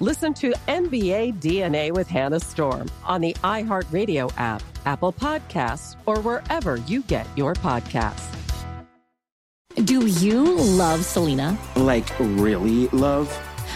Listen to NBA DNA with Hannah Storm on the iHeartRadio app, Apple Podcasts, or wherever you get your podcasts. Do you love Selena? Like, really love?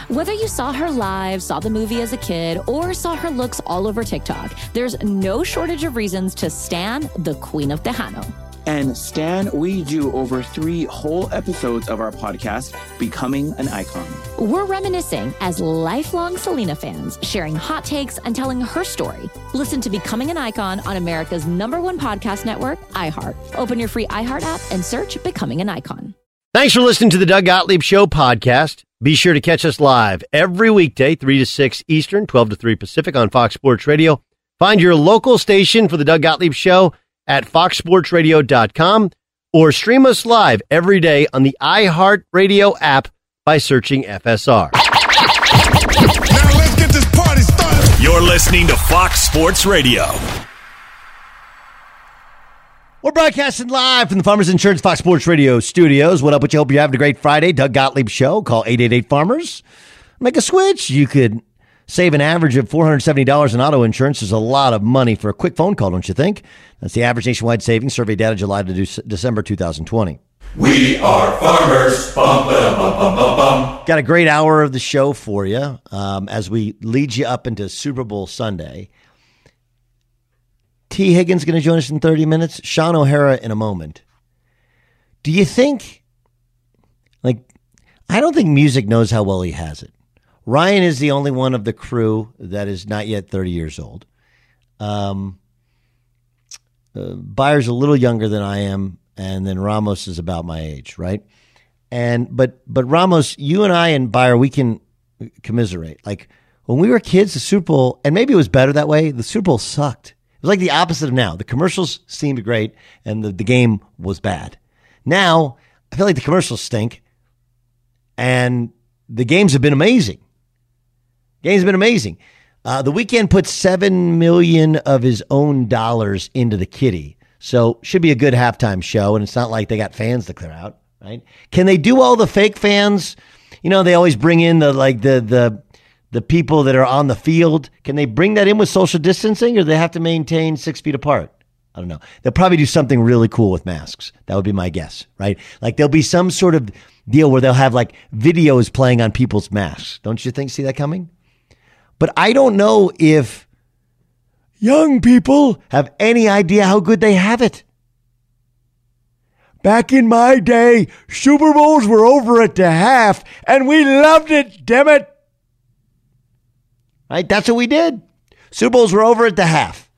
Whether you saw her live, saw the movie as a kid, or saw her looks all over TikTok, there's no shortage of reasons to stan the Queen of Tejano. And Stan, we do over three whole episodes of our podcast, Becoming an Icon. We're reminiscing as lifelong Selena fans, sharing hot takes and telling her story. Listen to Becoming an Icon on America's number one podcast network, iHeart. Open your free iHeart app and search Becoming an Icon. Thanks for listening to the Doug Gottlieb Show podcast. Be sure to catch us live every weekday, 3 to 6 Eastern, 12 to 3 Pacific on Fox Sports Radio. Find your local station for the Doug Gottlieb Show at foxsportsradio.com or stream us live every day on the iHeartRadio app by searching FSR. Now let's get this party started. You're listening to Fox Sports Radio. We're broadcasting live from the Farmers Insurance Fox Sports Radio studios. What up? What you hope you're having a great Friday. Doug Gottlieb Show. Call 888 Farmers. Make a switch. You could Save an average of $470 in auto insurance is a lot of money for a quick phone call, don't you think? That's the average nationwide savings survey data July to December 2020. We are farmers. Bum, bum, bum, Got a great hour of the show for you um, as we lead you up into Super Bowl Sunday. Tee Higgins going to join us in 30 minutes. Shaun O'Hara in a moment. Do you think, like, I don't think Music knows how well he has it. Ryan is the only one of the crew that is not yet 30 years old. Um, uh, Beyer's a little younger than I am, and then Ramos is about my age, right? And but but Ramos, you and I and Beyer, we can commiserate. Like when we were kids, the Super Bowl, and maybe it was better that way. The Super Bowl sucked. It was like the opposite of now. The commercials seemed great, and the, the game was bad. Now I feel like the commercials stink, and the games have been amazing. Game's been amazing. Uh, the Weeknd put seven million of his own dollars into the kitty, so should be a good halftime show. And it's not like they got fans to clear out, right? Can they do all the fake fans? You know, they always bring in the like the the the people that are on the field. Can they bring that in with social distancing, or they have to maintain six feet apart? I don't know. They'll probably do something really cool with masks. That would be my guess, right? Like there'll be some sort of deal where they'll have like videos playing on people's masks. Don't you think? See that coming? But I don't know if young people have any idea how good they have it. Back in my day, Super Bowls were over at the half, and we loved it, damn it. Right? That's what we did. Super Bowls were over at the half.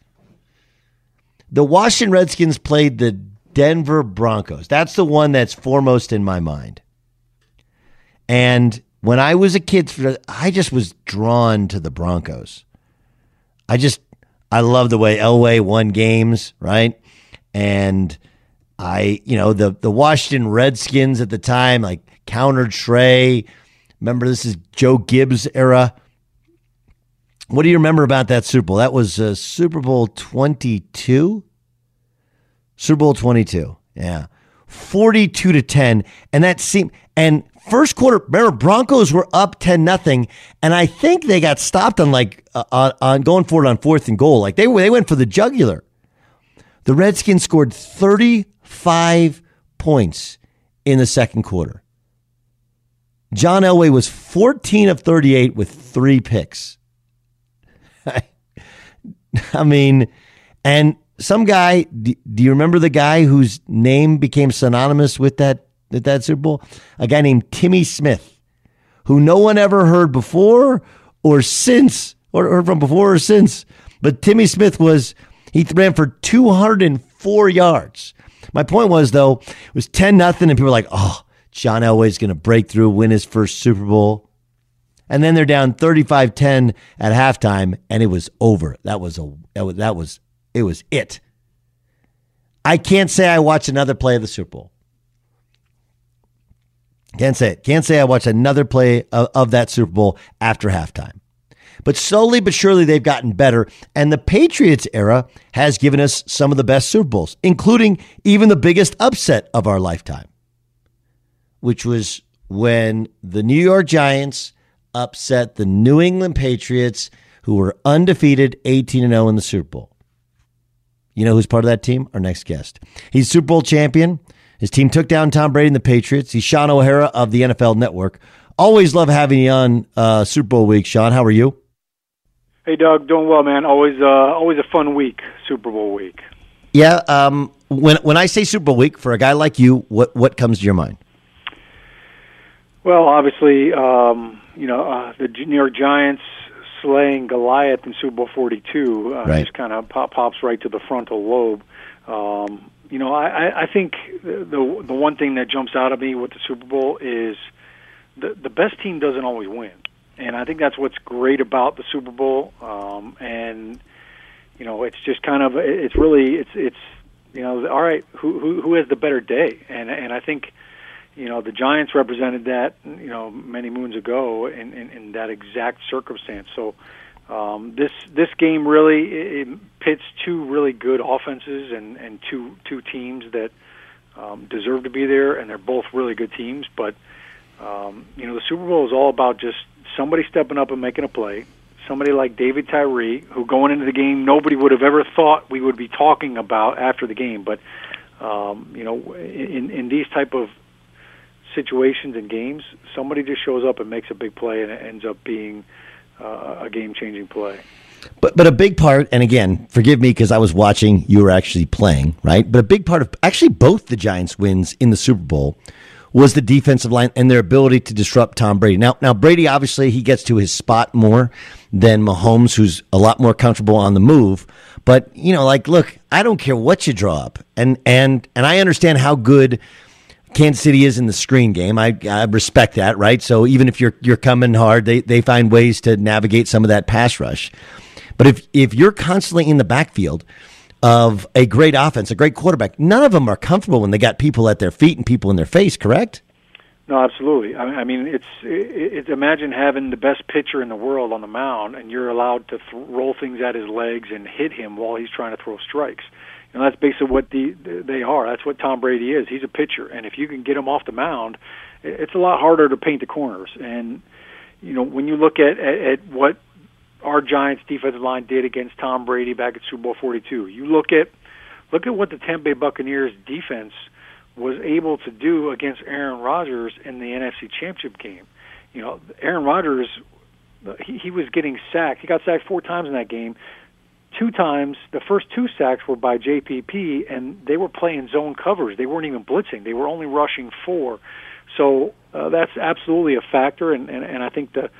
The Washington Redskins played the Denver Broncos. That's the one that's foremost in my mind. And when I was a kid, I just was drawn to the Broncos. I just, I love the way Elway won games, right? And I, you know, the the Washington Redskins at the time, like counter trey. Remember, this is Joe Gibbs era. What do you remember about that Super Bowl? That was uh, Super Bowl 22. Super Bowl 22. Yeah. 42 to 10. And that seemed, and first quarter, remember, Broncos were up 10 nothing. And I think they got stopped on like, uh, on, on going forward on fourth and goal. Like they, they went for the jugular. The Redskins scored 35 points in the second quarter. John Elway was 14 of 38 with three picks. I mean, and some guy, do, you remember the guy whose name became synonymous with that, with that Super Bowl? A guy named Timmy Smith, who no one ever heard before or since, or heard from before or since. But Timmy Smith was, he ran for 204 yards. My point was, though, it was 10 nothing, and people were like, oh, John Elway's going to break through, win his first Super Bowl. And then they're down 35-10 at halftime and it was over. That was a that was it was it. I can't say I watched another play of the Super Bowl. Can't say it. Can't say I watched another play of, of that Super Bowl after halftime. But slowly but surely they've gotten better. And the Patriots era has given us some of the best Super Bowls, including even the biggest upset of our lifetime, which was when the New York Giants upset the New England Patriots, who were undefeated 18 0 in the Super Bowl. You know who's part of that team? Our next guest. He's Super Bowl champion. His team took down Tom Brady and the Patriots. He's Shaun O'Hara of the NFL Network. Always love having you on uh, Super Bowl week, Shaun. How are you? Hey, Doug. Doing well, man. Always, uh, always a fun week, Super Bowl week. Yeah. Um, when when I say Super Bowl week, for a guy like you, what what comes to your mind? Well, obviously, um, you know, uh, the New York Giants slaying Goliath in Super Bowl 42 uh, right. just kind of pop, pops right to the frontal lobe. Um, you know, I, I think the the one thing that jumps out at me with the Super Bowl is the the best team doesn't always win, and I think that's what's great about the Super Bowl. Um, and you know, it's just kind of it's really it's it's you know, all right, who who who has the better day? And and I think you know the Giants represented that you know many moons ago in, in, in that exact circumstance. So um, this this game really it pits two really good offenses and and two two teams that um, deserve to be there, and they're both really good teams. But um, you know the Super Bowl is all about just somebody stepping up and making a play. Somebody like David Tyree, who going into the game nobody would have ever thought we would be talking about after the game, but um, you know, in in these type of situations and games, somebody just shows up and makes a big play, and it ends up being uh, a game-changing play. But but a big part, and again, forgive me because I was watching. You were actually playing, right? But a big part of actually both the Giants' wins in the Super Bowl was the defensive line and their ability to disrupt Tom Brady. Now, now Brady obviously he gets to his spot more than Mahomes, who's a lot more comfortable on the move. But you know, like, look, I don't care what you draw up, and and and I understand how good Kansas City is in the screen game. I, I respect that, right? So even if you're you're coming hard, they they find ways to navigate some of that pass rush. But if if you're constantly in the backfield of a great offense, a great quarterback, none of them are comfortable when they got people at their feet and people in their face. Correct? No, absolutely. I mean, it's imagine having the best pitcher in the world on the mound, and you're allowed to th- roll things at his legs and hit him while he's trying to throw strikes. And that's basically what the they are. That's what Tom Brady is. He's a pitcher, and if you can get him off the mound, it's a lot harder to paint the corners. And you know, when you look at at, at what our Giants defensive line did against Tom Brady back at Super Bowl 42, you look at look at what the Tampa Bay Buccaneers defense was able to do against Aaron Rodgers in the NFC Championship game. You know, Aaron Rodgers he, he was getting sacked. He got sacked four times in that game two times, the first two sacks were by JPP, and they were playing zone covers. They weren't even blitzing. They were only rushing four. So uh, that's absolutely a factor, and, and, and I think the,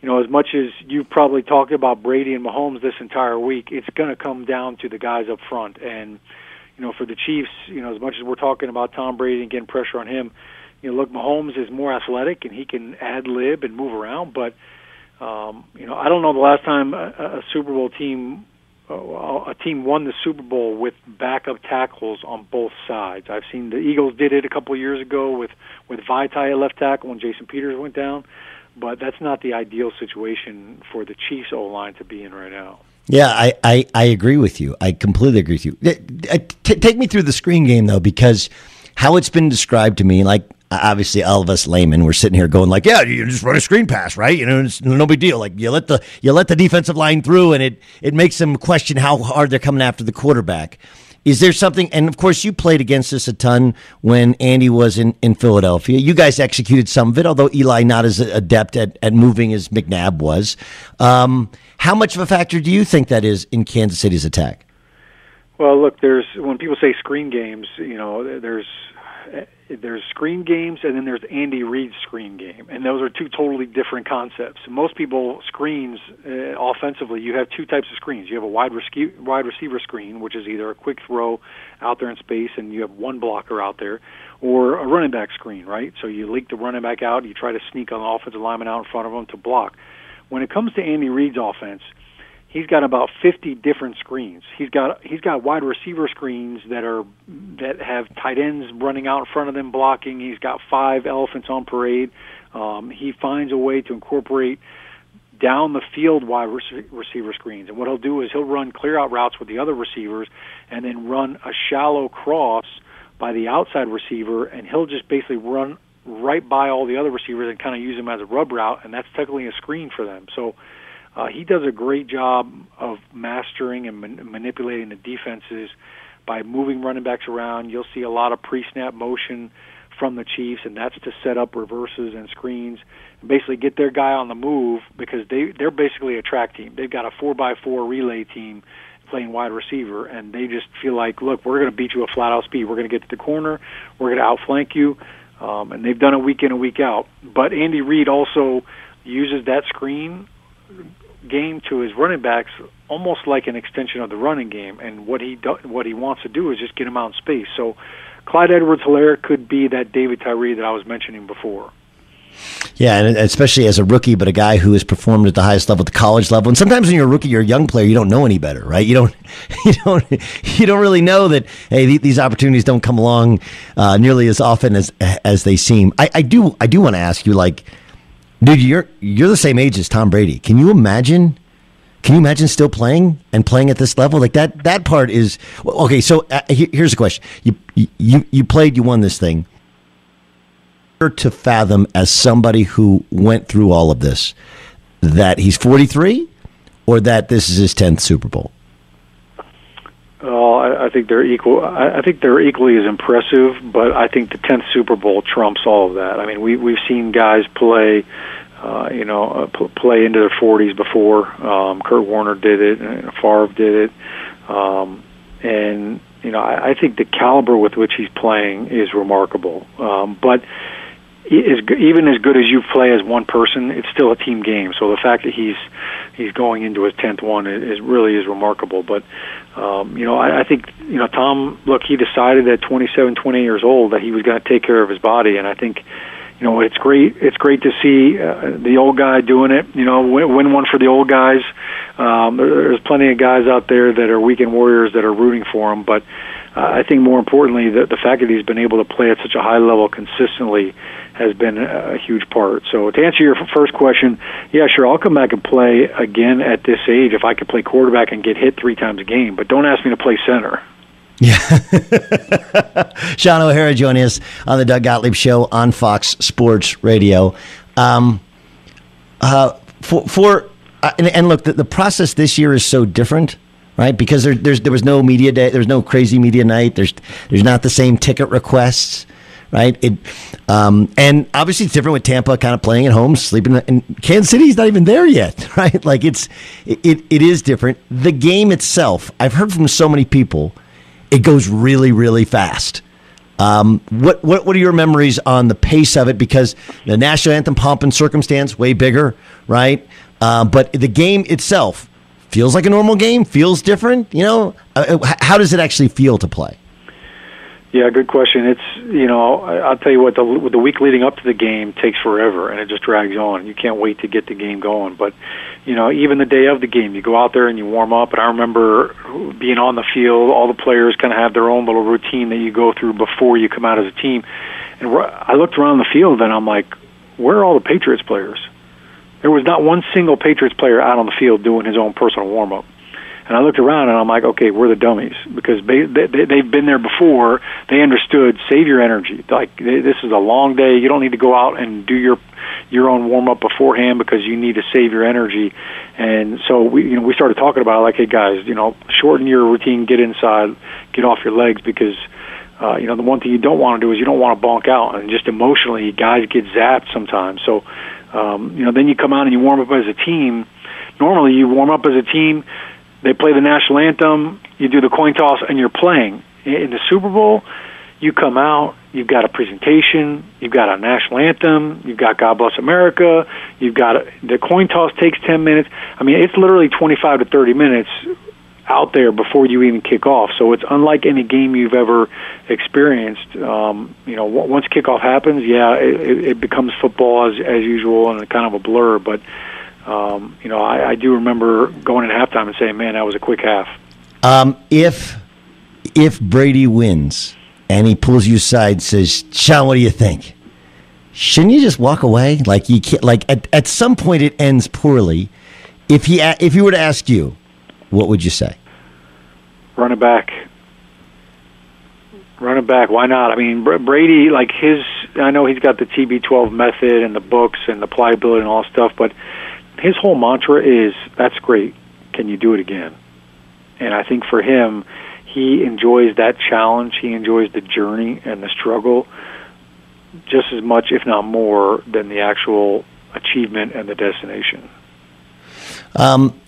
you know, as much as you've probably talked about Brady and Mahomes this entire week, it's going to come down to the guys up front. And, you know, for the Chiefs, you know, as much as we're talking about Tom Brady and getting pressure on him, you know, look, Mahomes is more athletic and he can ad lib and move around, but um, you know, I don't know the last time a, a Super Bowl team Uh, a team won the Super Bowl with backup tackles on both sides. I've seen the Eagles did it a couple of years ago with with Vaitai at left tackle when Jason Peters went down, but that's not the ideal situation for the Chiefs O line to be in right now. Yeah, I, I, I agree with you. I completely agree with you. Uh, uh, t- take me through the screen game though, because how it's been described to me, like obviously all of us laymen we're sitting here going like yeah you just run a screen pass right? You know it's no big deal. Like you let the you let the defensive line through and it it makes them question how hard they're coming after the quarterback. Is there something and of course you played against this a ton when andy was in, in philadelphia. You guys executed some of it although eli not as adept at, at moving as mcnabb was. Um, how much of a factor do you think that is in kansas city's attack? Well look there's when people say screen games you know there's there's screen games and then there's Andy Reid's screen game, and those are two totally different concepts. Most people screens uh, offensively. You have two types of screens. You have a wide rescue, wide receiver screen, which is either a quick throw out there in space, and you have one blocker out there, or a running back screen, right? So you leak the running back out, you try to sneak the offensive lineman out in front of them to block. When it comes to Andy Reid's offense, he's got about 50 different screens. He's got he's got wide receiver screens that are that have tight ends running out in front of them blocking. He's got five elephants on parade. Um, he finds a way to incorporate down the field wide receiver screens. And what he'll do is he'll run clear out routes with the other receivers and then run a shallow cross by the outside receiver and he'll just basically run right by all the other receivers and kind of use them as a rub route and that's technically a screen for them. So uh, he does a great job of mastering and man- manipulating the defenses by moving running backs around. You'll see a lot of pre-snap motion from the Chiefs, and that's to set up reverses and screens, and basically get their guy on the move because they they're basically a track team. They've got a four by four relay team playing wide receiver, and they just feel like, look, we're going to beat you at flat out speed. We're going to get to the corner. We're going to outflank you, um, and they've done it week in and week out. But Andy Reid also uses that screen game to his running backs almost like an extension of the running game. And what he do, what he wants to do is just get him out in space. So Clyde Edwards-Helaire could be that David Tyree that I was mentioning before. Yeah, and especially as a rookie, but a guy who has performed at the highest level, at the college level. And sometimes when you're a rookie, you're a young player, you don't know any better, right? You don't, you don't, you don't really know that. Hey, these opportunities don't come along uh, nearly as often as as they seem. I, I do, I do want to ask you, like, Dude, you're you're the same age as Tom Brady. Can you imagine? Can you imagine still playing and playing at this level? Like that that part is okay. So uh, here's the question: you you you played, you won this thing. To fathom as somebody who went through all of this, that he's 43, or that this is his 10th Super Bowl. Oh, I, I think they're equal. I, I think they're equally as impressive, but I think the tenth Super Bowl trumps all of that. I mean, we we've seen guys play, uh, you know, uh, p- play into their forties before. Um, Kurt Warner did it, and Favre did it, um, and you know, I, I think the caliber with which he's playing is remarkable. Um, but is even as good as you play as one person, it's still a team game. So the fact that he's he's going into his tenth one is, really is remarkable. But um, you know, I, I think you know Tom. Look, he decided at 27, 28 years old that he was going to take care of his body, and I think you know it's great. It's great to see uh, the old guy doing it. You know, win, win one for the old guys. Um, there's plenty of guys out there that are weekend warriors that are rooting for him, but uh, I think more importantly, the, the fact that he's been able to play at such a high level consistently has been a huge part. So to answer your first question, yeah, sure, I'll come back and play again at this age if I could play quarterback and get hit three times a game. But don't ask me to play center. Yeah. Shaun O'Hara joining us on the Doug Gottlieb Show on Fox Sports Radio. Um, uh, for for uh, and, and, look, the, the, process this year is so different, right? Because there, there's there was no media day, there was no crazy media night. There's there's not the same ticket requests right? It, um, and obviously it's different with Tampa kind of playing at home, sleeping. And Kansas City's not even there yet, right? Like it's it, it is different. The game itself, I've heard from so many people, it goes really really fast. Um, what what what are your memories on the pace of it? Because the national anthem pomp and circumstance way bigger, right? Uh, but the game itself feels like a normal game, feels different. You know, uh, how does it actually feel to play? Yeah, good question. It's you know I'll tell you what the the week leading up to the game takes forever and it just drags on. You can't wait to get the game going. But you know even the day of the game, you go out there and you warm up. And I remember being on the field. All the players kind of have their own little routine that you go through before you come out as a team. And I looked around the field and I'm like, where are all the Patriots players? There was not one single Patriots player out on the field doing his own personal warm up. And I looked around and I'm like, okay, we're the dummies because they, they they've been there before. They understood save your energy. Like this is a long day. You don't need to go out and do your your own warm up beforehand because you need to save your energy. And so we you know we started talking about it, like, hey guys, you know, shorten your routine, get inside, get off your legs because. Uh, you know, the one thing you don't want to do is you don't want to bonk out, and just emotionally, guys get zapped sometimes. So, um, you know, then you come out and you warm up as a team. Normally, you warm up as a team they play the national anthem, you do the coin toss, and you're playing. In the Super Bowl, you come out, you've got a presentation, you've got a national anthem, you've got God Bless America, you've got a, the coin toss takes 10 minutes. I mean, it's literally 25 to 30 minutes out there before you even kick off. So it's unlike any game you've ever experienced. Um, you know, once kickoff happens, yeah, it, it becomes football as as usual and kind of a blur, but um, you know, I, I do remember going in halftime and saying, "Man, that was a quick half." Um, if if Brady wins and he pulls you aside, and says, "Shaun, what do you think?" Shouldn't you just walk away? Like you can't. Like at, at some point, it ends poorly. If he if he were to ask you, what would you say? Run it back. Run it back. Why not? I mean, Brady, like his. I know he's got the TB12 method and the books and the pliability and all stuff, but his whole mantra is that's great. Can you do it again? And I think for him, he enjoys that challenge. He enjoys the journey and the struggle just as much, if not more, than the actual achievement and the destination. Um,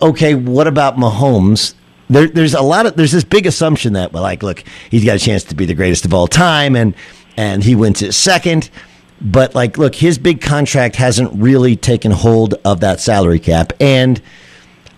okay, what about Mahomes? There, there's a lot of there's this big assumption that like, look, he's got a chance to be the greatest of all time, and and he wins his second. But like, look, his big contract hasn't really taken hold of that salary cap, and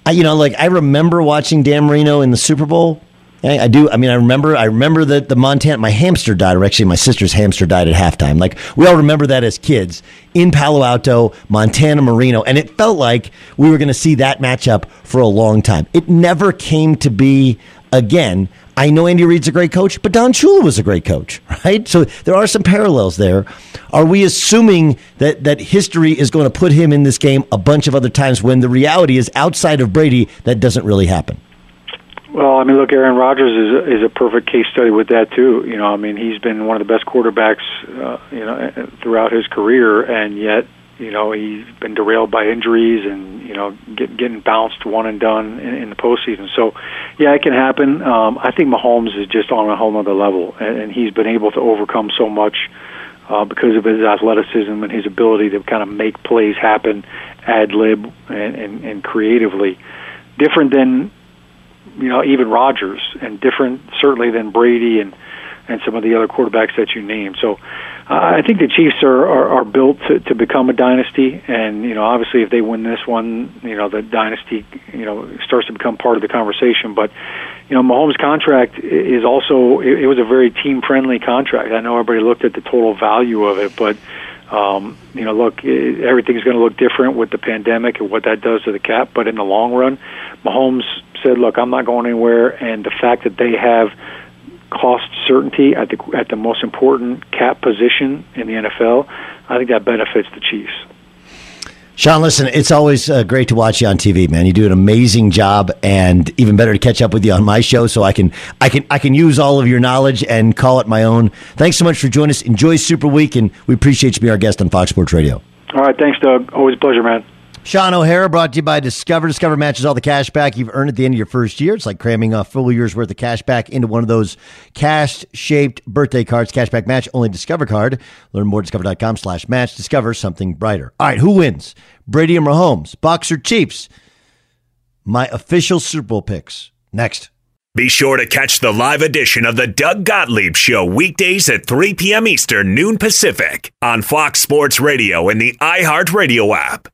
I, you know, like I remember watching Dan Marino in the Super Bowl. I, I do. I mean, I remember. I remember that the Montana. My hamster died, or actually, my sister's hamster died at halftime. Like we all remember that as kids in Palo Alto, Montana Marino, and it felt like we were going to see that matchup for a long time. It never came to be again. I know Andy Reid's a great coach, but Don Shula was a great coach, right? So there are some parallels there. Are we assuming that that history is going to put him in this game a bunch of other times when the reality is outside of Brady that doesn't really happen? Well, I mean, look, Aaron Rodgers is a, is a perfect case study with that too. You know, I mean, he's been one of the best quarterbacks, uh, you know, throughout his career, and yet you know he's been derailed by injuries and you know get, getting bounced one and done in, in the postseason. So yeah, it can happen. Um, I think Mahomes is just on a whole other level, and, and he's been able to overcome so much uh, because of his athleticism and his ability to kind of make plays happen, ad lib and, and, and creatively. Different than you know even Rodgers, and different certainly than Brady and and some of the other quarterbacks that you named. So I think the Chiefs are, are, are built to, to become a dynasty, and you know, obviously, if they win this one, you know, the dynasty, you know, starts to become part of the conversation. But you know, Mahomes' contract is also it, it was a very team-friendly contract. I know everybody looked at the total value of it, but um, you know, look, it, everything's going to look different with the pandemic and what that does to the cap. But in the long run, Mahomes said, "Look, I'm not going anywhere," and the fact that they have cost certainty at the at the most important cap position in the NFL, I think that benefits the Chiefs. Shaun, listen, it's always uh, great to watch you on TV, man. You do an amazing job, and even better to catch up with you on my show, so I can I can I can use all of your knowledge and call it my own. Thanks so much for joining us. Enjoy Super Week, and we appreciate you being our guest on Fox Sports Radio. All right, thanks, Doug. Always a pleasure, man. Shaun O'Hara brought to you by Discover. Discover matches all the cash back you've earned at the end of your first year. It's like cramming a full year's worth of cash back into one of those cash shaped birthday cards. Cashback match, only Discover card. Learn more at discover.com slash match. Discover something brighter. All right, who wins? Brady and Mahomes, Boxer Chiefs. My official Super Bowl picks. Next. Be sure to catch the live edition of the Doug Gottlieb Show weekdays at 3 p.m. Eastern, noon Pacific on Fox Sports Radio and the iHeartRadio app.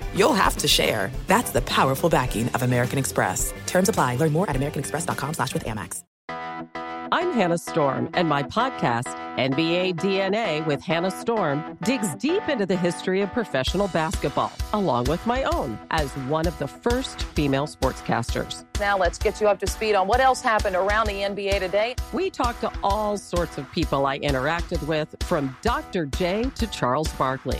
you'll have to share. That's the powerful backing of American Express. Terms apply. Learn more at americanexpress.com slash with Amex. I'm Hannah Storm, and my podcast, NBA DNA with Hannah Storm, digs deep into the history of professional basketball, along with my own, as one of the first female sportscasters. Now let's get you up to speed on what else happened around the NBA today. We talked to all sorts of people I interacted with, from Dr. J to Charles Barkley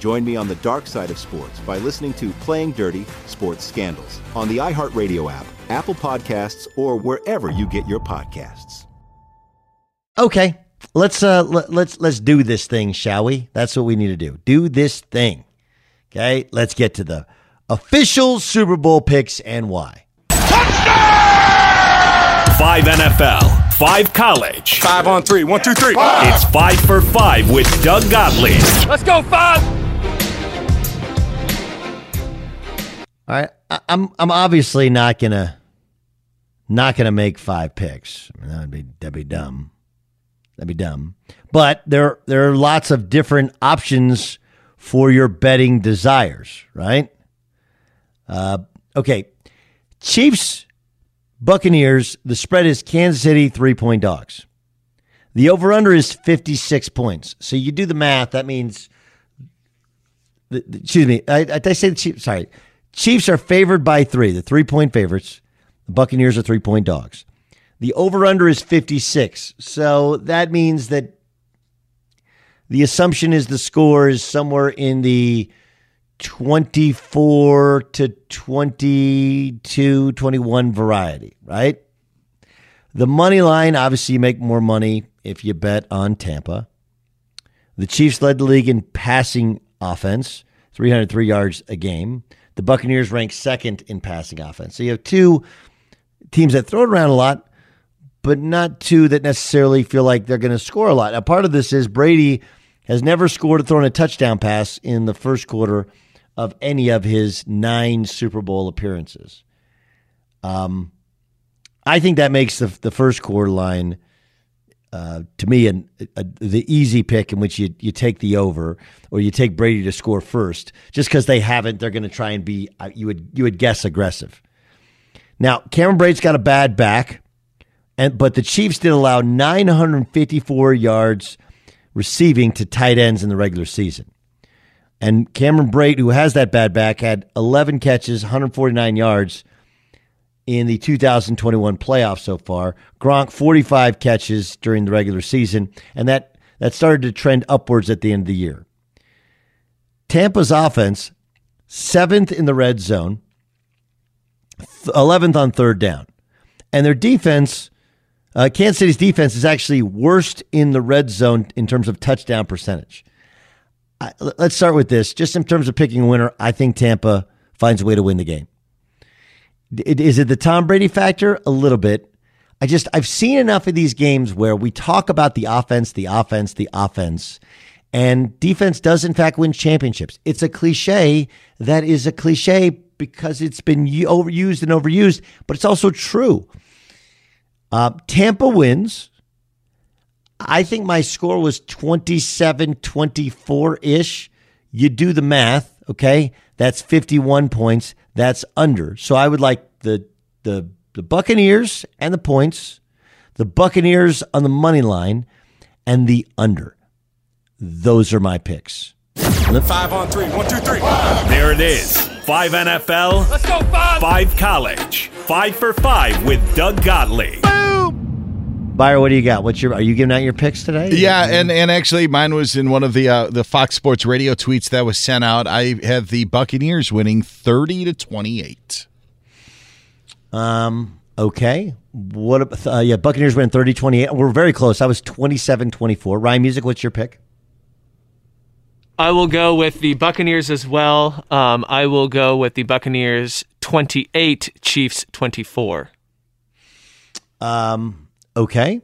Join me on the dark side of sports by listening to Playing Dirty Sports Scandals on the iHeartRadio app, Apple Podcasts, or wherever you get your podcasts. Okay, let's uh let, let's let's do this thing, shall we? That's what we need to do. Do this thing. Okay, let's get to the official Super Bowl picks and why. Touchdown! Five NFL, five college. Five on three. One, two, three. It's five for five with Doug Gottlieb. Let's go, five. Right, I, I'm I'm obviously not gonna not gonna make five picks. I mean, that'd be that'd be dumb. That'd be dumb. But there there are lots of different options for your betting desires, right? Uh, okay, Chiefs Buccaneers. The spread is Kansas City three point dogs. The over under is 56 points. So you do the math. That means, excuse me, I, I, I say the Chiefs, sorry. Chiefs are favored by three, the three point favorites. The Buccaneers are three point dogs. The over under is 56. So that means that the assumption is the score is somewhere in the 24 to 22, 21 variety, right? The money line, obviously, you make more money if you bet on Tampa. The Chiefs led the league in passing offense, 303 yards a game. The Buccaneers rank second in passing offense. So you have two teams that throw it around a lot, but not two that necessarily feel like they're going to score a lot. Now, part of this is Brady has never scored or thrown a touchdown pass in the first quarter of any of his nine Super Bowl appearances. Um, I think that makes the the first quarter line uh, to me, an, a, the easy pick in which you, you take the over or you take Brady to score first, just because they haven't, they're going to try and be uh, you would you would guess aggressive. Now Cameron Brate's got a bad back, and but the Chiefs did allow 954 yards receiving to tight ends in the regular season, and Cameron Brate, who has that bad back, had 11 catches, 149 yards in the 2021 playoffs so far. Gronk 45 catches during the regular season, and that that started to trend upwards at the end of the year. Tampa's offense, seventh in the red zone, 11th on third down. And their defense, uh, Kansas City's defense is actually worst in the red zone in terms of touchdown percentage. I, let's start with this. Just in terms of picking a winner, I think Tampa finds a way to win the game. Is it the Tom Brady factor? A little bit. I just I've seen enough of these games where we talk about the offense, the offense, the offense, and defense does in fact win championships. It's a cliche that is a cliche because it's been overused and overused, but it's also true. Uh, Tampa wins. I think my score was 27 24 ish. You do the math, okay? That's 51 points. That's under. So I would like the the the Buccaneers and the points, the Buccaneers on the money line, and the under. Those are my picks. Five on three. One, two, three. There it is. Five NFL. Let's go five. Five college. Five for five with Doug Gottlieb. Beyer, what do you got? What's your? Are you giving out your picks today? Yeah, and and actually, mine was in one of the uh, the Fox Sports Radio tweets that was sent out. I had the Buccaneers winning thirty to twenty eight. Um. Okay. What? Uh, yeah, Buccaneers win 30-28. We're very close. I was 27-24. Ryan Music, what's your pick? I will go with the Buccaneers as well. Um, I will go with the Buccaneers 28, Chiefs 24. Um. Okay.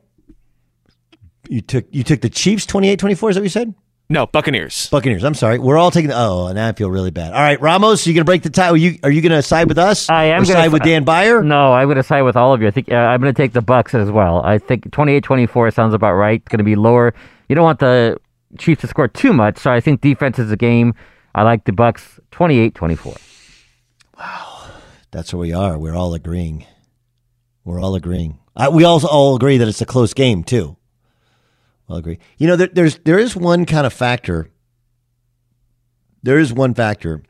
You took you took the Chiefs 28-24, is that what you said? No, Buccaneers. Buccaneers. I'm sorry. We're all taking. The, oh, now I feel really bad. All right, Ramos, are you going to break the tie? Are you are you going to side with us? I am going to side with Dan Beyer. No, I'm going to side with all of you. I think uh, I'm going to take the Bucks as well. I think 28-24 sounds about right. It's going to be lower. You don't want the Chiefs to score too much, so I think defense is a game. I like the Bucks 28-24. Wow, that's where we are. We're all agreeing. We're all agreeing. I, we also all agree that it's a close game too. I'll agree. You know, there, there's there is one kind of factor. There is one factor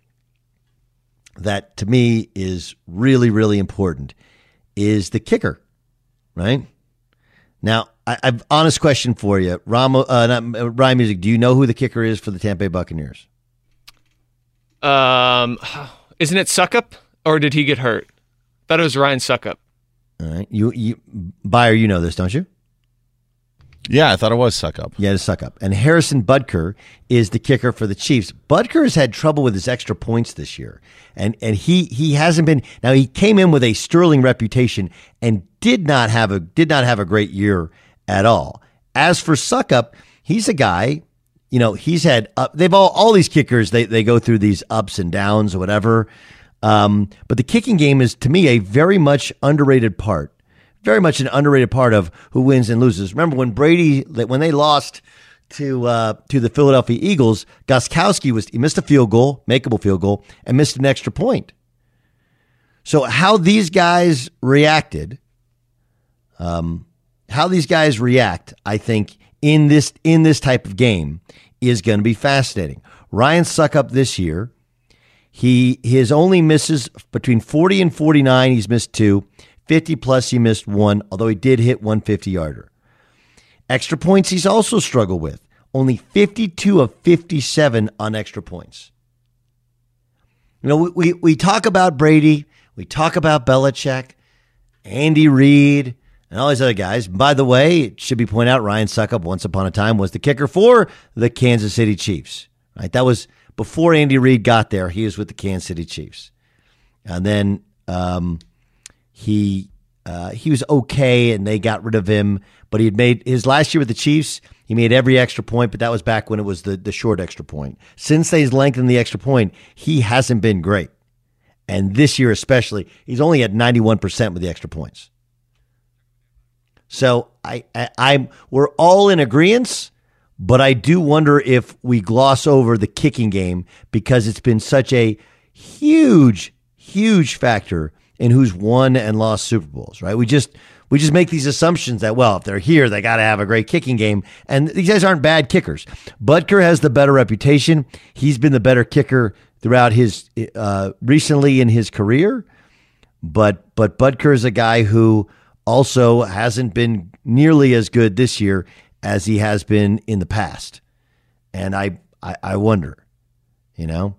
that to me is really really important is the kicker, right? Now, I, have honest question for you, uh, not, uh, Ryan Music. Do you know who the kicker is for the Tampa Bay Buccaneers? Um, isn't it Succop, or did he get hurt? I thought it was Ryan Succop. All right, you you Beyer, you know this, don't you? Yeah, I thought it was Succop. Yeah, it's Succop. And Harrison Butker is the kicker for the Chiefs. Butker has had trouble with his extra points this year. And and he he hasn't been now he came in with a sterling reputation and did not have a did not have a great year at all. As for Succop, he's a guy, you know, he's had up they've all all these kickers, they they go through these ups and downs or whatever. Um, but the kicking game is to me a very much underrated part very much an underrated part of who wins and loses. Remember when Brady, when they lost to uh, to the Philadelphia Eagles, Gostkowski was he missed a field goal, makeable field goal, and missed an extra point. So how these guys reacted, um, how these guys react, I think in this in this type of game is going to be fascinating. Ryan Succop this year, he his only misses between forty and forty nine. He's missed two. 50 plus, he missed one, although he did hit one 50 yarder. Extra points, he's also struggled with. Only 52 of 57 on extra points. You know, we, we, we talk about Brady, we talk about Belichick, Andy Reid, and all these other guys. By the way, it should be pointed out Ryan Succop, once upon a time was the kicker for the Kansas City Chiefs. Right? That was before Andy Reid got there. He was with the Kansas City Chiefs. And then um, he uh, he was okay, and they got rid of him. But he had made his last year with the Chiefs. He made every extra point, but that was back when it was the the short extra point. Since they've lengthened the extra point, he hasn't been great. And this year especially, he's only at ninety one percent with the extra points. So I, I I'm we're all in agreement, but I do wonder if we gloss over the kicking game because it's been such a huge, huge factor in who's won and lost Super Bowls, right? We just we just make these assumptions that well, if they're here, they got to have a great kicking game, and these guys aren't bad kickers. Butker has the better reputation. He's been the better kicker throughout his uh, recently in his career, but but Butker is a guy who also hasn't been nearly as good this year as he has been in the past, and I I, I wonder, you know,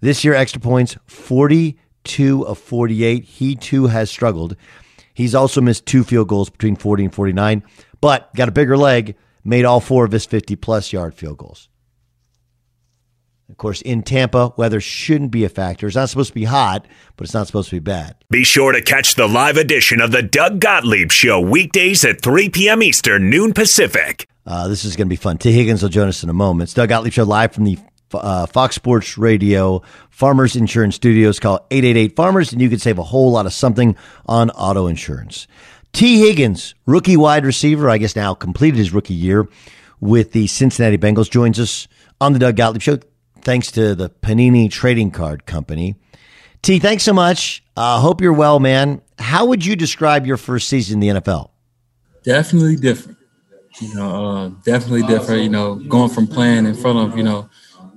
this year extra points forty two of forty eight. He too has struggled. He's also missed two field goals between 40 and 49, but got a bigger leg, made all four of his 50 plus yard field goals. Of course, in Tampa, weather shouldn't be a factor. It's not supposed to be hot, but it's not supposed to be bad. Be sure to catch the live edition of the Doug Gottlieb Show weekdays at 3 p.m. Eastern, noon Pacific. Uh, this is going to be fun. Tee Higgins will join us in a moment. It's Doug Gottlieb Show live from the uh, Fox Sports Radio Farmers Insurance Studios. Call 888 Farmers, and you can save a whole lot of something on auto insurance. Tee Higgins, rookie wide receiver, I guess now completed his rookie year with the Cincinnati Bengals, joins us on the Doug Gottlieb Show thanks to the Panini Trading Card Company. T, thanks so much. Uh, hope you're well, man. How would you describe your first season in the NFL? Definitely different. You know, uh, definitely different. You know, going from playing in front of you know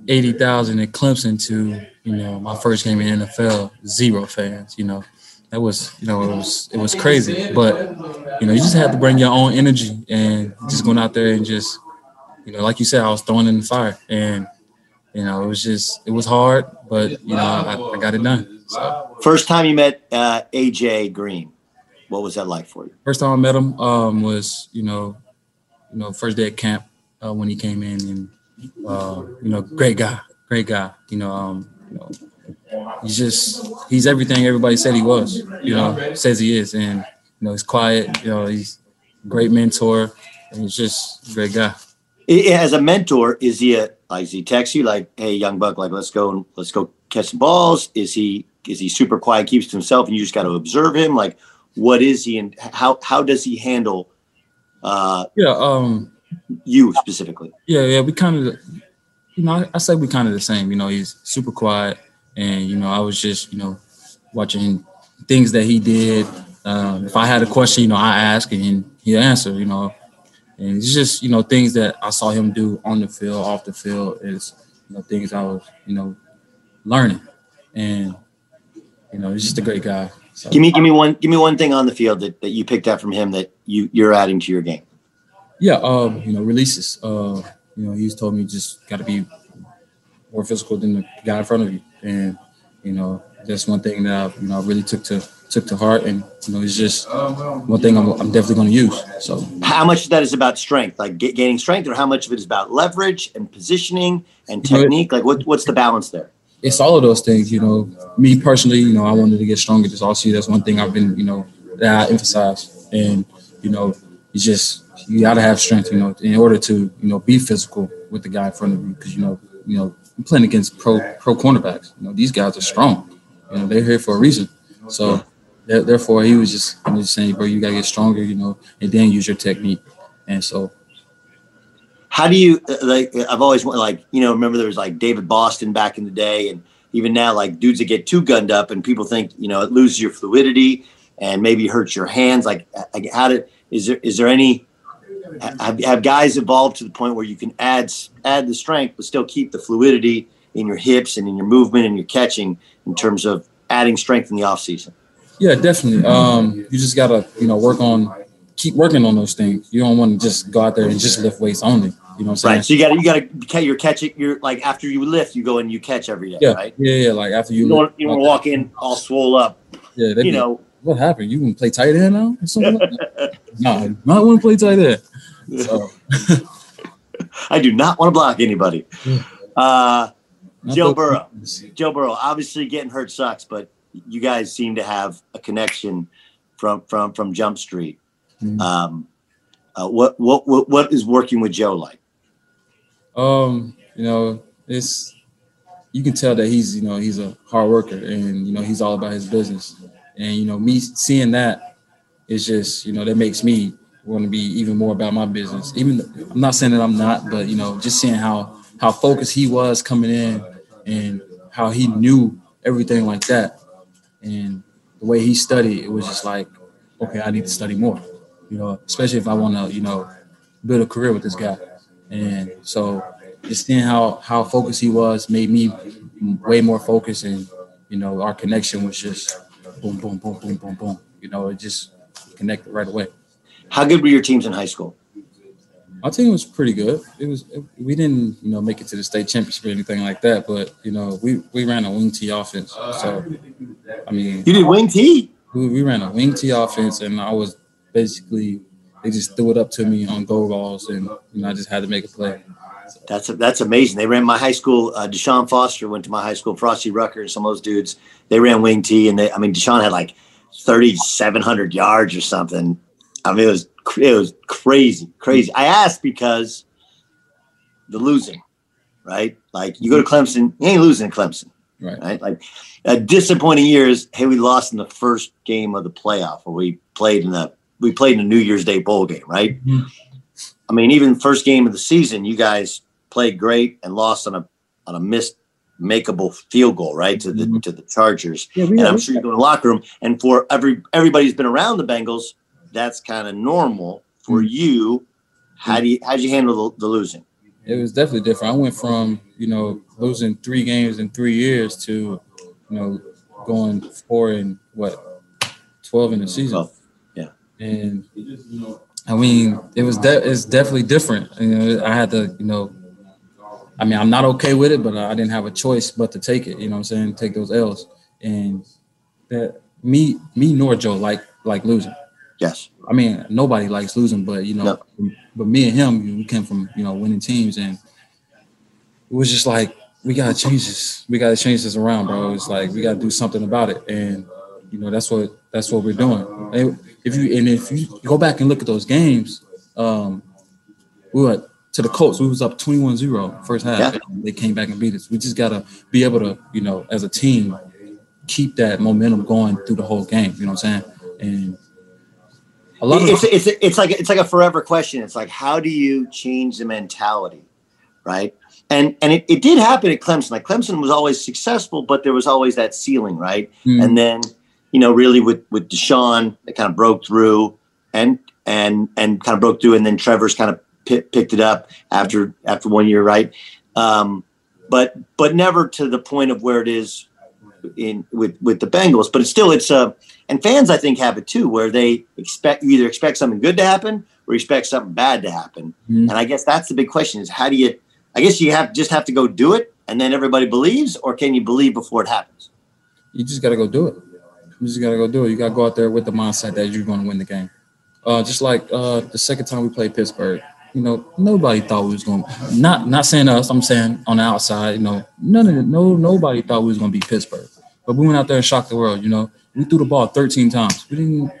eighty thousand at Clemson to you know my first game in NFL, zero fans. You know, that was you know it was it was crazy. But you know, you just have to bring your own energy and just going out there and just you know, like you said, I was thrown in the fire and you know, it was just it was hard, but you know, I, I got it done. So. First time you met uh, AJ Green, what was that like for you? First time I met him um, was you know, you know, first day at camp uh, when he came in, and uh, you know, great guy, great guy. You know, um, you know, he's just he's everything everybody said he was. You know, says he is, and you know, he's quiet. You know, he's a great mentor, and he's just a great guy. As a mentor, is he a like does he text you like, "Hey, young buck, like let's go and let's go catch some balls"? Is he is he super quiet, keeps to himself, and you just got to observe him? Like, what is he, and how how does he handle? Uh, yeah, um, you specifically. Yeah, yeah, we kind of, you know, I, I say we kind of the same. You know, he's super quiet, and you know, I was just you know watching things that he did. Um, if I had a question, you know, I ask and he answer. You know, and it's just, you know, things that I saw him do on the field, off the field is, you know, things I was, you know, learning. And, you know, he's just a great guy. So. Give me give me one give me one thing on the field that, that you picked up from him that you, you're adding to your game. Yeah, um, you know, releases. Uh, you know, he's told me just gotta be more physical than the guy in front of you. And, you know, that's one thing that I, you know, I really took to took to heart, and you know, it's just one thing I'm, I'm definitely going to use. So, how much of that is about strength, like get, gaining strength, or how much of it is about leverage and positioning and technique? Like, what, what's the balance there? It's all of those things. You know, me personally, you know, I wanted to get stronger this all season. That's one thing I've been, you know, that I emphasize, and you know, it's just you got to have strength, you know, in order to, you know, be physical with the guy in front of you, because you know, you know, I'm playing against pro pro cornerbacks. You know, these guys are strong. You know, they're here for a reason. So therefore, he was just, was saying, bro, you gotta get stronger, you know, and then use your technique. And so, how do you uh, like? I've always like, you know, remember there was like David Boston back in the day, and even now, like dudes that get too gunned up, and people think, you know, it loses your fluidity and maybe hurts your hands. Like, how did is there is there any have, have guys evolved to the point where you can add add the strength but still keep the fluidity in your hips and in your movement and your catching in terms of adding strength in the off season? Yeah, definitely. Um, you just gotta, you know, work on, keep working on those things. You don't want to just go out there and just lift weights only. You know what I'm saying? Right. So you gotta, you gotta, you're catching. You're like after you lift, you go and you catch every day. Yeah. Right. Yeah, yeah. Like after you, you don't, you don't walk in all swole up. Yeah. You know what happened? You can play tight end now or something? Like that? no, not want to play tight end. So. I do not want to block anybody. Uh, Joe Burrow. Joe Burrow. Obviously, getting hurt sucks, but you guys seem to have a connection from from from Jump Street. Mm-hmm. Um, uh, what, what what what is working with Joe like? Um, you know, it's you can tell that he's you know he's a hard worker and you know he's all about his business. And you know me seeing that is just you know that makes me want to be even more about my business. Even I'm not saying that I'm not, but you know, just seeing how how focused he was coming in and how he knew everything like that, and the way he studied, it was just like, okay, I need to study more. You know, especially if I want to, you know, build a career with this guy. And so just seeing how how focused he was made me way more focused, and you know, our connection was just boom, boom, boom, boom, boom, boom. You know, it just connected right away. How good were your teams in high school? Our team was pretty good. It was we didn't you know make it to the state championship or anything like that, but you know we we ran a wing T offense. So I mean, you did wing T. We, we ran a wing T offense, and I was basically they just threw it up to me on goal balls, and you know I just had to make a play. That's that's amazing. They ran my high school. Uh, Deshaun Foster went to my high school. Frostee Rucker, and some of those dudes, they ran wing T, and they. I mean, Deshaun had like thirty seven hundred yards or something. I mean, it was it was crazy, crazy. I asked because the losing, right? Like you go to Clemson, you ain't losing Clemson, right? right? Like a disappointing years. Hey, we lost in the first game of the playoff, or we played in the we played in a New Year's Day bowl game, right? Mm-hmm. I mean, even first game of the season, you guys played great and lost on a on a missed makeable field goal, right to the mm-hmm. to the Chargers. Yeah, and I'm sure you go in the locker room, and for every everybody's been around the Bengals, that's kind of normal. For Mm. you, how do you how would you handle the, the losing? It was definitely different. I went from you know losing three games in three years to you know going four and what twelve in the season. Yeah, and I mean it was de- it's definitely different. You know, I had to you know. I mean, I'm not okay with it, but I didn't have a choice but to take it. You know what I'm saying? Take those L's, and that me, me nor Joe like like losing. Yes. I mean, nobody likes losing, but you know, but me and him, we came from you know winning teams, and it was just like we gotta change this. We gotta change this around, bro. It's like we gotta do something about it, and you know that's what that's what we're doing. And if you and if you go back and look at those games, um, we were to the Colts. We was up 21-0 first half. Yeah. And they came back and beat us. We just gotta be able to, you know, as a team, keep that momentum going through the whole game. You know what I'm saying? And a lot of it's, it's it's like it's like a forever question. It's like how do you change the mentality, right? And and it, it did happen at Clemson. Like Clemson was always successful, but there was always that ceiling, right? Mm. And then you know, really with with Deshaun, it kind of broke through, and and and kind of broke through, and then Trevor's kind of p- picked it up after after one year, right? Um, but but never to the point of where it is in with with the Bengals. But it's still it's a and fans I think have it too, where they expect you either expect something good to happen or expect something bad to happen. Mhm. And I guess that's the big question: is how do you? I guess you have just have to go do it, and then everybody believes, or can you believe before it happens? you just got to go do it. You just got to go do it. You got to go out there with the mindset that you're going to win the game. Uh, just like uh, the second time we played Pittsburgh, you know, nobody thought we was going. to Not not saying us. I'm saying on the outside. You know, none of the, no nobody thought we was going to beat Pittsburgh. But we went out there and shocked the world. You know, we threw the ball 13 times. We didn't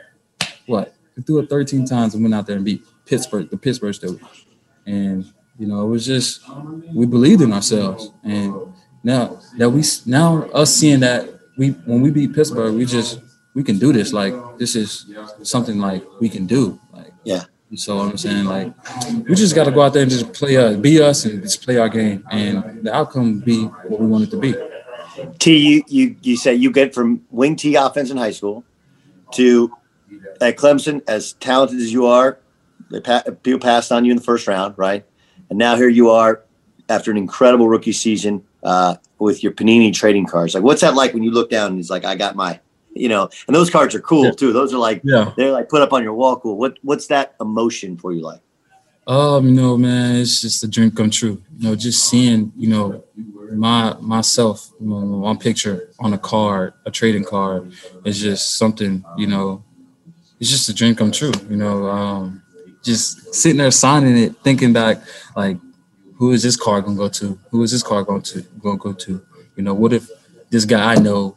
what? We threw it 13 times and went out there and beat Pittsburgh, the Pittsburgh Steelers. And you know, it was just we believed in ourselves. And now that we now us seeing that we when we beat Pittsburgh, we just we can do this. Like this is something like we can do. Like yeah. So I'm saying like we just got to go out there and just play uh, be us and just play our game, and the outcome be what we want it to be. T, you you you say you get from wing T offense in high school to at Clemson, as talented as you are, they pa- people passed on you in the first round, right? And now here you are after an incredible rookie season uh, with your Panini trading cards. Like, what's that like when you look down and it's like, I got my, you know, and those cards are cool too. Those are like, Yeah. they're like put up on your wall. Cool. What what's that emotion for you like? Um, you know, man, it's just a dream come true. You know, just seeing, you know, my myself, you know, one picture on a card, a trading card, is just something, you know, it's just a dream come true. You know, um, just sitting there signing it, thinking back, like, who is this card gonna go to? Who is this card going to gonna go to? You know, what if this guy I know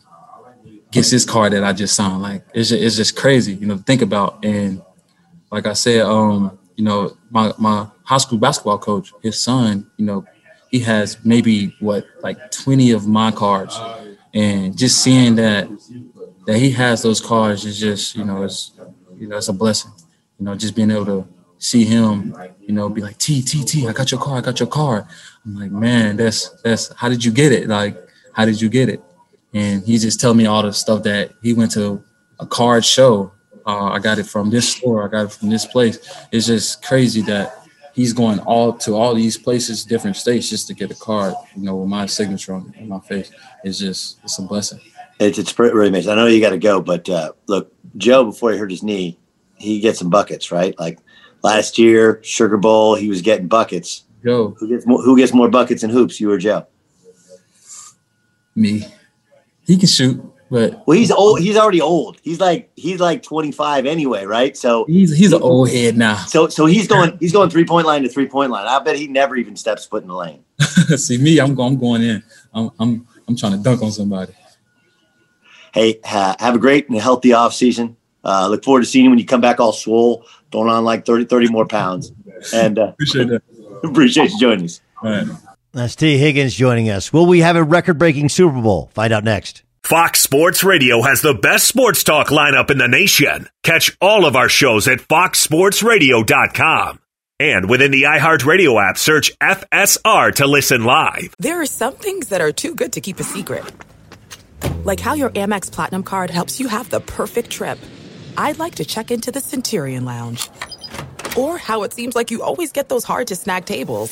gets this card that I just signed? Like, it's just, it's just crazy, you know, to think about. And like I said, um, you know, my my high school basketball coach, his son, you know, he has maybe what like 20 of my cards. And just seeing that that he has those cards is just, you know, it's you know, it's a blessing. you know, just being able to see him, you know, be like, T, T, T, I got your car, I got your car. I'm like, man, that's that's how did you get it? Like, how did you get it? And he just tell me all the stuff that he went to a card show. Uh, I got it from this store. I got it from this place. It's just crazy that he's going all to all these places, different states, just to get a card. You know, with my signature on, on my face. It's just it's a blessing. It's it's really amazing. I know you got to go, but uh, look, Joe before he hurt his knee, he gets some buckets, right? Like last year, Sugar Bowl, he was getting buckets. Joe, who gets more, who gets more buckets and hoops, you or Joe? Me. He can shoot, but well, he's old. He's already old. He's like he's like twenty five anyway, right? So he's he's an old head now. So so he's going he's going three point line to three point line. I bet he never even steps foot in the lane. See me, I'm going I'm going in. I'm I'm I'm trying to dunk on somebody. Hey, ha, have a great and healthy off season. Uh, look forward to seeing you when you come back all swole, throwing on like 30, 30 more pounds. And uh, appreciate that. appreciate you joining us. All right. That's Tee Higgins joining us. Will we have a record breaking Super Bowl? Find out next. Fox Sports Radio has the best sports talk lineup in the nation. Catch all of our shows at foxsportsradio.com. And within the iHeartRadio app, search FSR to listen live. There are some things that are too good to keep a secret. Like how your Amex Platinum card helps you have the perfect trip. I'd like to check into the Centurion Lounge. Or how it seems like you always get those hard to snag tables.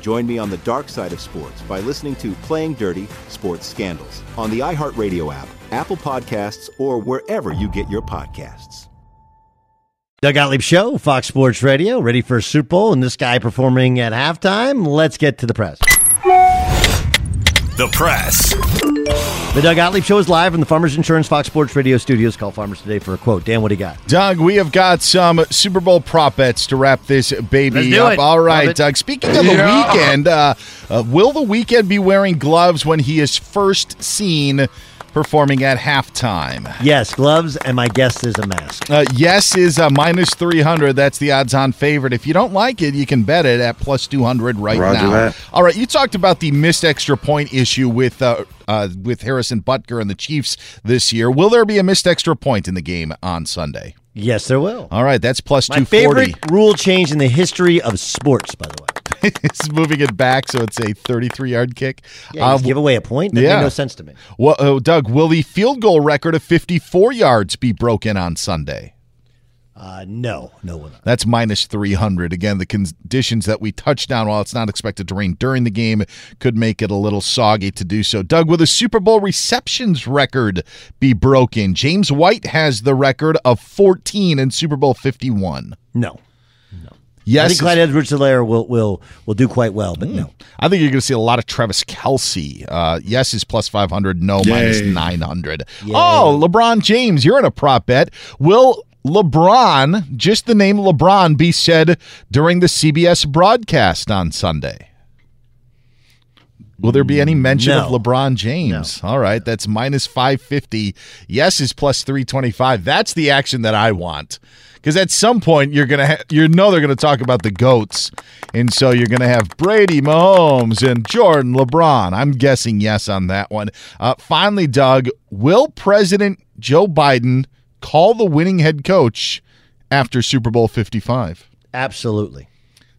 Join me on the dark side of sports by listening to Playing Dirty Sports Scandals on the iHeartRadio app, Apple Podcasts, or wherever you get your podcasts. Doug Gottlieb Show, Fox Sports Radio, ready for a Super Bowl, and this guy performing at halftime. Let's get to the press. The press. The Doug Gottlieb Show is live from the Farmers Insurance Fox Sports Radio studios. Call Farmers today for a quote. Dan, what do you got? Doug, we have got some Super Bowl prop bets to wrap this baby Let's do up. it. All Love right, it. Doug. Speaking of the Yeah. Weeknd, uh, uh, will the Weeknd be wearing gloves when he is first seen performing at halftime? Yes, gloves, and my guest is a mask. Uh, yes is uh, minus 300. That's the odds on favorite. If you don't like it, you can bet it at plus 200 right Roger now. that. All right, you talked about the missed extra point issue with uh, uh, with Harrison Butker and the Chiefs this year. Will there be a missed extra point in the game on Sunday? Yes, there will. All right, that's plus My 240. favorite rule change in the history of sports, by the way. it's moving it back, so it's a 33 yard kick. Yeah, you give away a point? That made no sense to me. Well, oh, Doug, will the field goal record of 54 yards be broken on Sunday? Uh, no, no one. That's minus 300. Again, the conditions that we touched on, while it's not expected to rain during the game, could make it a little soggy to do so. Doug, will the Super Bowl receptions record be broken? James White has the record of 14 in Super Bowl 51. No. Yes. I think Clyde Edwards-Helaire will, will, will do quite well, but no. I think you're going to see a lot of Travis Kelce. Uh, yes is plus 500, no Yay. minus 900. Oh, LeBron James, you're in a prop bet. Will LeBron, just the name LeBron, be said during the CBS broadcast on Sunday? Will there be any mention No. of LeBron James? All right, that's minus 550. Yes is plus 325. That's the action that I want. Because at some point you're gonna ha- you know they're gonna talk about the goats, and so you're gonna have Brady, Mahomes, and Jordan, LeBron. I'm guessing yes on that one. Uh, finally, Doug, will President Joe Biden call the winning head coach after Super Bowl 55? Absolutely.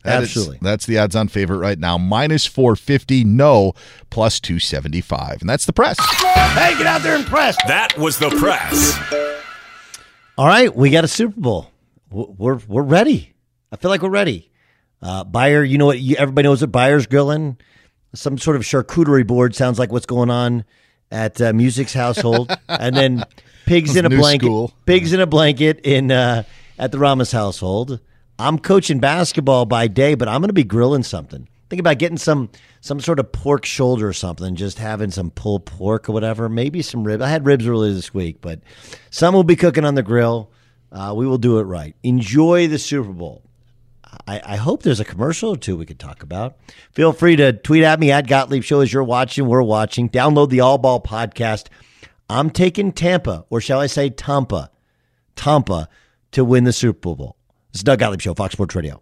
That is- Absolutely. that's the odds on favorite right now. Minus 450, no, plus 275. And that's the press. Hey, get out there and press. That was the press. All right, we got a Super Bowl. We're we're ready. I feel like we're ready. Uh, Beyer, you know what? You, everybody knows what Beyer's grilling. Some sort of charcuterie board sounds like what's going on at uh, Music's household, and then pigs in a blanket. school. Pigs in a blanket in uh, at the Ramos household. I'm coaching basketball by day, but I'm going to be grilling something. Think about getting some some sort of pork shoulder or something, just having some pulled pork or whatever. Maybe some ribs. I had ribs earlier this week, but some will be cooking on the grill. Uh, we will do it right. Enjoy the Super Bowl. I, I hope there's a commercial or two we could talk about. Feel free to tweet at me at Gottlieb Show as you're watching. We're watching. Download the All Ball podcast. I'm taking Tampa, or shall I say Tampa, Tampa, to win the Super Bowl. This is Doug Gottlieb Show, Fox Sports Radio.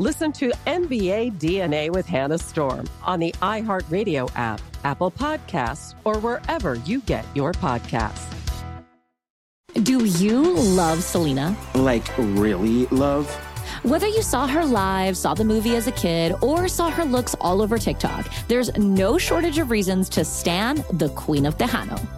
Listen to NBA DNA with Hannah Storm on the iHeartRadio app, Apple Podcasts, or wherever you get your podcasts. Do you love Selena? Like, really love? Whether you saw her live, saw the movie as a kid, or saw her looks all over TikTok, there's no shortage of reasons to stan the Queen of Tejano.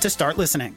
to start listening.